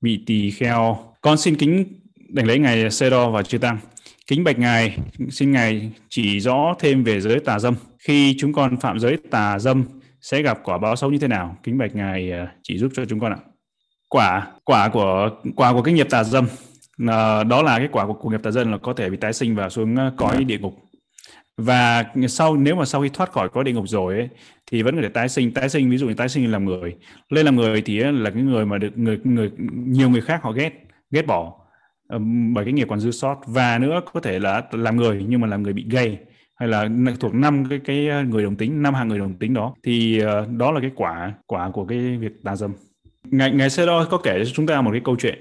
S2: Vị tỳ kheo. Con xin kính đảnh lễ ngài Sê Đo và chư tăng. Kính bạch Ngài, xin Ngài chỉ rõ thêm về giới tà dâm. Khi chúng con phạm giới tà dâm sẽ gặp quả báo xấu như thế nào? Kính bạch Ngài à, chỉ giúp cho chúng con ạ. Quả quả của quả của cái nghiệp tà dâm à, đó là cái quả của, của nghiệp tà dâm là có thể bị tái sinh vào xuống à, cõi địa ngục. Và sau nếu mà sau khi thoát khỏi cõi địa ngục rồi ấy, thì vẫn có thể tái sinh, tái sinh ví dụ như tái sinh làm người. Lên làm người thì là cái người mà được người người nhiều người khác họ ghét ghét bỏ bởi cái nghiệp còn dư sót. Và nữa có thể là làm người nhưng mà làm người bị gay hay là thuộc năm cái cái ờ, người đồng tính năm hạng người đồng tính đó thì uh, đó là cái quả quả của cái việc tà dâm. Ngày ngày xưa đó có kể cho chúng ta một cái câu chuyện.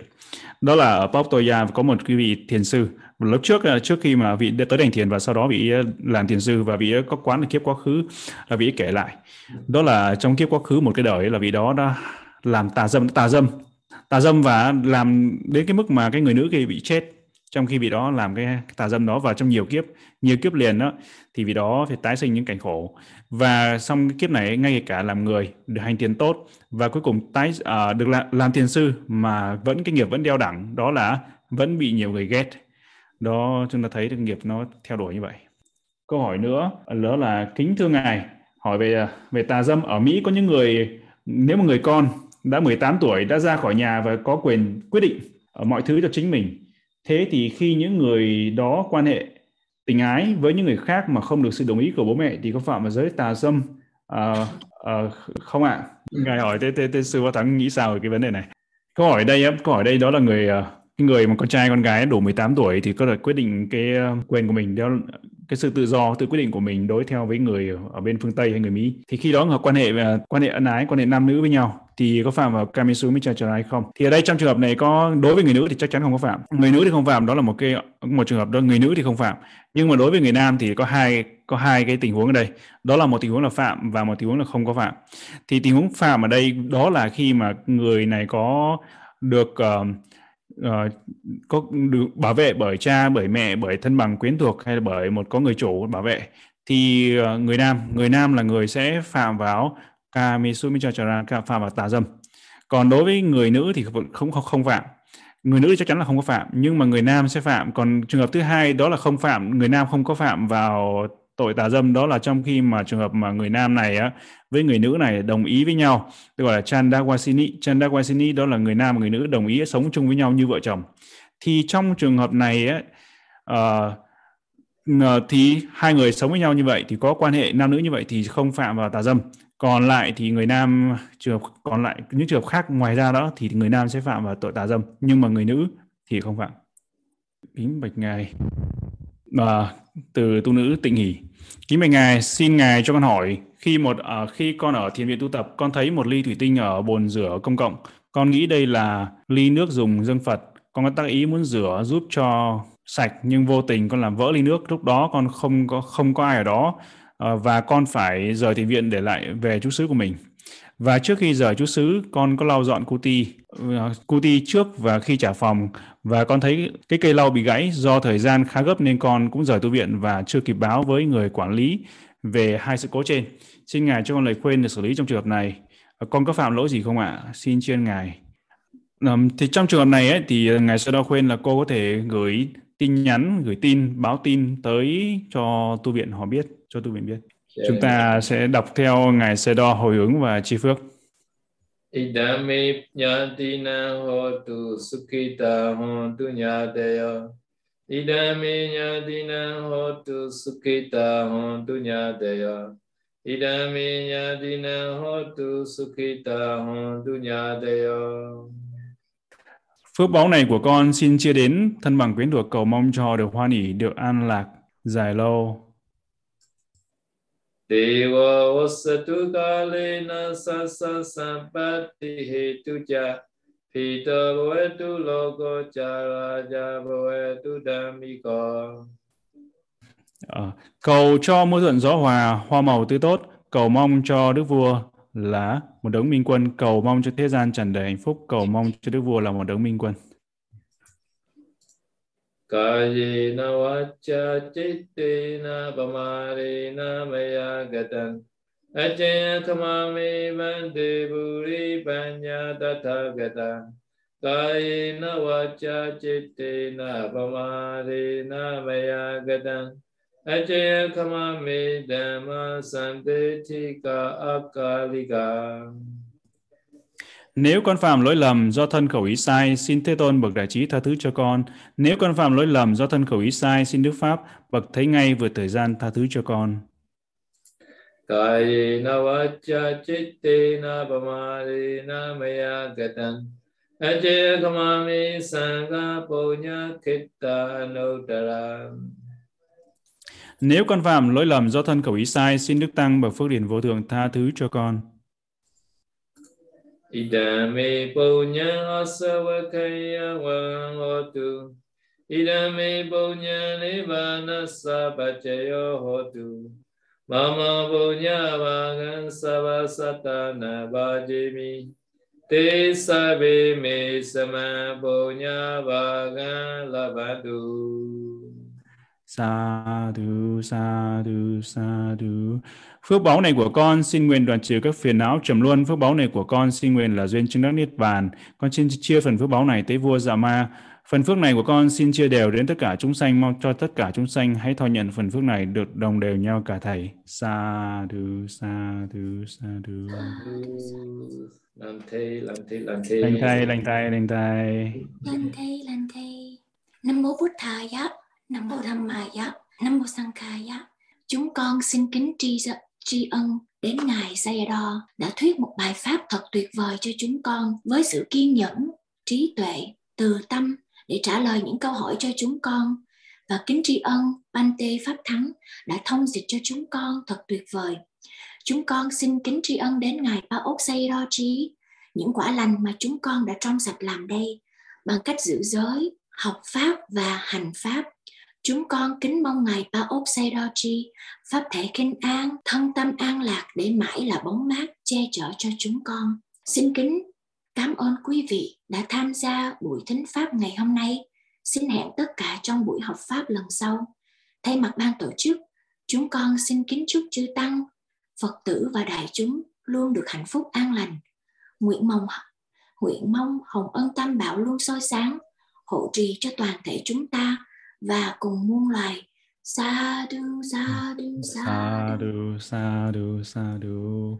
S2: Đó là ở Pauptoya có một cái vị thiền sư. Lúc trước ờ, trước khi mà vị tới đành thiền và sau đó vị làm thiền sư và vị có quán được kiếp quá khứ là vị kể lại. Đó là trong kiếp quá khứ một cái đời là vị đó đã làm tà dâm tà dâm tà dâm và làm đến cái mức mà cái người nữ kia bị chết trong khi vị đó làm cái, tà dâm đó và trong nhiều kiếp nhiều kiếp liền đó thì vị đó phải tái sinh những cảnh khổ. Và xong cái kiếp này ngay cả làm người được hành tiền tốt và cuối cùng tái uh, được làm, làm tiền sư mà vẫn cái nghiệp vẫn đeo đẳng đó là vẫn bị nhiều người ghét. Đó chúng ta thấy được nghiệp nó theo đuổi như vậy. Câu hỏi nữa đó là kính thưa ngài hỏi về à, về tà dâm. Ở Mỹ có những người nếu một người con đã 18 tuổi đã ra khỏi nhà và có quyền quyết định ở mọi thứ cho chính mình. Thế thì khi những người đó quan hệ tình ái với những người khác mà không được sự đồng ý của bố mẹ thì có phạm vào giới tà dâm? À, à, không ạ. À? ngài hỏi thế, thế, thế sư võ thắng nghĩ sao về cái vấn đề này? Câu hỏi đây câu hỏi đây đó là người người mà con trai con gái đủ 18 tuổi thì có thể quyết định cái quyền của mình theo cái sự tự do tự quyết định của mình đối theo với người ở bên phương Tây hay người Mỹ. Thì khi đó họ quan hệ quan hệ ân ái quan hệ nam nữ với nhau thì có phạm vào Kamisu Michachara hay không? Thì ở đây trong trường hợp này có đối với người nữ thì chắc chắn không có phạm. Người nữ thì không phạm đó là một cái một trường hợp đó người nữ thì không phạm. Nhưng mà đối với người nam thì có hai có hai cái tình huống ở đây. Đó là một tình huống là phạm và một tình huống là không có phạm. Thì tình huống phạm ở đây đó là khi mà người này có được uh, uh, có được bảo vệ bởi cha bởi mẹ bởi thân bằng quyến thuộc hay là bởi một có người chủ bảo vệ thì uh, người nam người nam là người sẽ phạm vào kamisumichachara phạm vào tà dâm. Còn đối với người nữ thì không không không phạm. Người nữ chắc chắn là không có phạm nhưng mà người nam sẽ phạm. Còn trường hợp thứ hai đó là không phạm người nam không có phạm vào tội tà dâm đó là trong khi mà trường hợp mà người nam này á với người nữ này đồng ý với nhau tôi gọi là chandawasini chandawasini đó là người nam và người nữ đồng ý sống chung với nhau như vợ chồng. Thì trong trường hợp này á uh, thì hai người sống với nhau như vậy thì có quan hệ nam nữ như vậy thì không phạm vào tà dâm còn lại thì người nam trường hợp còn lại những trường hợp khác ngoài ra đó thì người nam sẽ phạm vào tội tà dâm nhưng mà người nữ thì không phạm. Kính bạch ngài. À, từ tu nữ tịnh hỷ. Kính bạch ngài xin ngài cho con hỏi khi một à, khi con ở thiền viện tu tập con thấy một ly thủy tinh ở bồn rửa công cộng con nghĩ đây là ly nước dùng dân phật con có tác ý muốn rửa giúp cho sạch nhưng vô tình con làm vỡ ly nước lúc đó con không có không có ai ở đó. Ờ, và con phải rời thị viện để lại về chú xứ của mình và trước khi rời chú xứ con có lau dọn cuti ờ, cuti trước và khi trả phòng và con thấy cái cây lau bị gãy do thời gian khá gấp nên con cũng rời tu viện và chưa kịp báo với người quản lý về hai sự cố trên. Xin Ngài cho con lời khuyên để xử lý trong trường hợp này. Ờ, con có phạm lỗi gì không ạ? Xin chuyên Ngài. Thì trong trường hợp này ấy, thì Ngài sẽ đo khuyên là cô có thể gửi tin nhắn, gửi tin, báo tin tới cho tu viện họ biết, cho tu viện biết. Chúng ta sẽ đọc theo Ngài Sê Đo hồi hướng và chi phước.
S1: Idame nyatina hotu sukita hontu nyateya. Idame nyatina hotu sukita hontu nyateya. Idame nyatina hotu sukita hontu nyateya.
S2: Phước báu này của con xin chia đến thân bằng quyến thuộc cầu mong cho được hoan hỷ, được an lạc, dài lâu.
S1: Dewa wasatu kalena sasa sampati hetu cha. Pita bhavetu logo charaja bhavetu dhammiko
S2: à, Cầu cho mưa thuận gió hòa, hoa màu tươi tốt, cầu mong cho Đức Vua là một đấng minh quân, cầu mong cho thế gian tràn đầy hạnh phúc, cầu mong cho Đức Vua là một đấng minh quân.
S1: Kayena vacha chittena pamarena maya gatan. Ajaya kamami vande buri panya tatha gatan. Kayena vacha chittena pamarena maya gatan. Ajaya kamami dhamma santetika akalika
S2: Nếu con phạm lỗi lầm do thân khẩu ý sai, xin Thế Tôn bậc đại trí tha thứ cho con. Nếu con phạm lỗi lầm do thân khẩu ý sai, xin Đức Pháp bậc thấy ngay vượt thời gian tha thứ cho con.
S1: Kayena vacha chittena pamarena maya gatan Ajaya kamami sangha punya kitta anuttara
S2: nếu con phạm lỗi lầm do thân khẩu ý sai, xin Đức Tăng bậc phước điển vô thượng tha thứ cho con.
S1: Idame punya asavakaya wa hotu. Idame punya nibbana sapachayo hotu. Mama punya vangan savasatana vajimi. Te sabe me sama punya vangan labadu.
S2: Sa du sa du sa du Phước báu này của con xin nguyện đoạn trừ các phiền não trầm luân. Phước báu này của con xin nguyện là duyên chứng đắc niết bàn. Con xin chia phần phước báu này tới vua Dạ Ma Phần phước này của con xin chia đều đến tất cả chúng sanh, mong cho tất cả chúng sanh hãy thọ nhận phần phước này được đồng đều nhau cả thầy. Sa du, sa du, sa du.
S1: Làm thầy, làm thầy, làm thầy.
S2: Lành thầy, lành thầy, lành thầy.
S3: Lành thầy, lành thầy. Nam mô Bụt Thaya, Nam mô Dhammaya, Nam mô Sankhaya. Chúng con xin kính tri tri ân đến ngài Sayadaw đã thuyết một bài pháp thật tuyệt vời cho chúng con với sự kiên nhẫn, trí tuệ, từ tâm để trả lời những câu hỏi cho chúng con và kính tri ân Bante Pháp Thắng đã thông dịch cho chúng con thật tuyệt vời. Chúng con xin kính tri ân đến Ngài Ba Ốc Sayadaw những quả lành mà chúng con đã trong sạch làm đây bằng cách giữ giới, học Pháp và hành Pháp. Chúng con kính mong Ngài Pa Ốc Sayadaw Pháp thể kinh an, thân tâm an lạc để mãi là bóng mát che chở cho chúng con. Xin kính Cảm ơn quý vị đã tham gia buổi thính pháp ngày hôm nay. Xin hẹn tất cả trong buổi học pháp lần sau. Thay mặt ban tổ chức, chúng con xin kính chúc chư tăng, Phật tử và đại chúng luôn được hạnh phúc an lành. Nguyện mong nguyện mong hồng ân tam bảo luôn soi sáng, hộ trì cho toàn thể chúng ta và cùng muôn loài. Sa du sa du sa du
S2: sa du sa du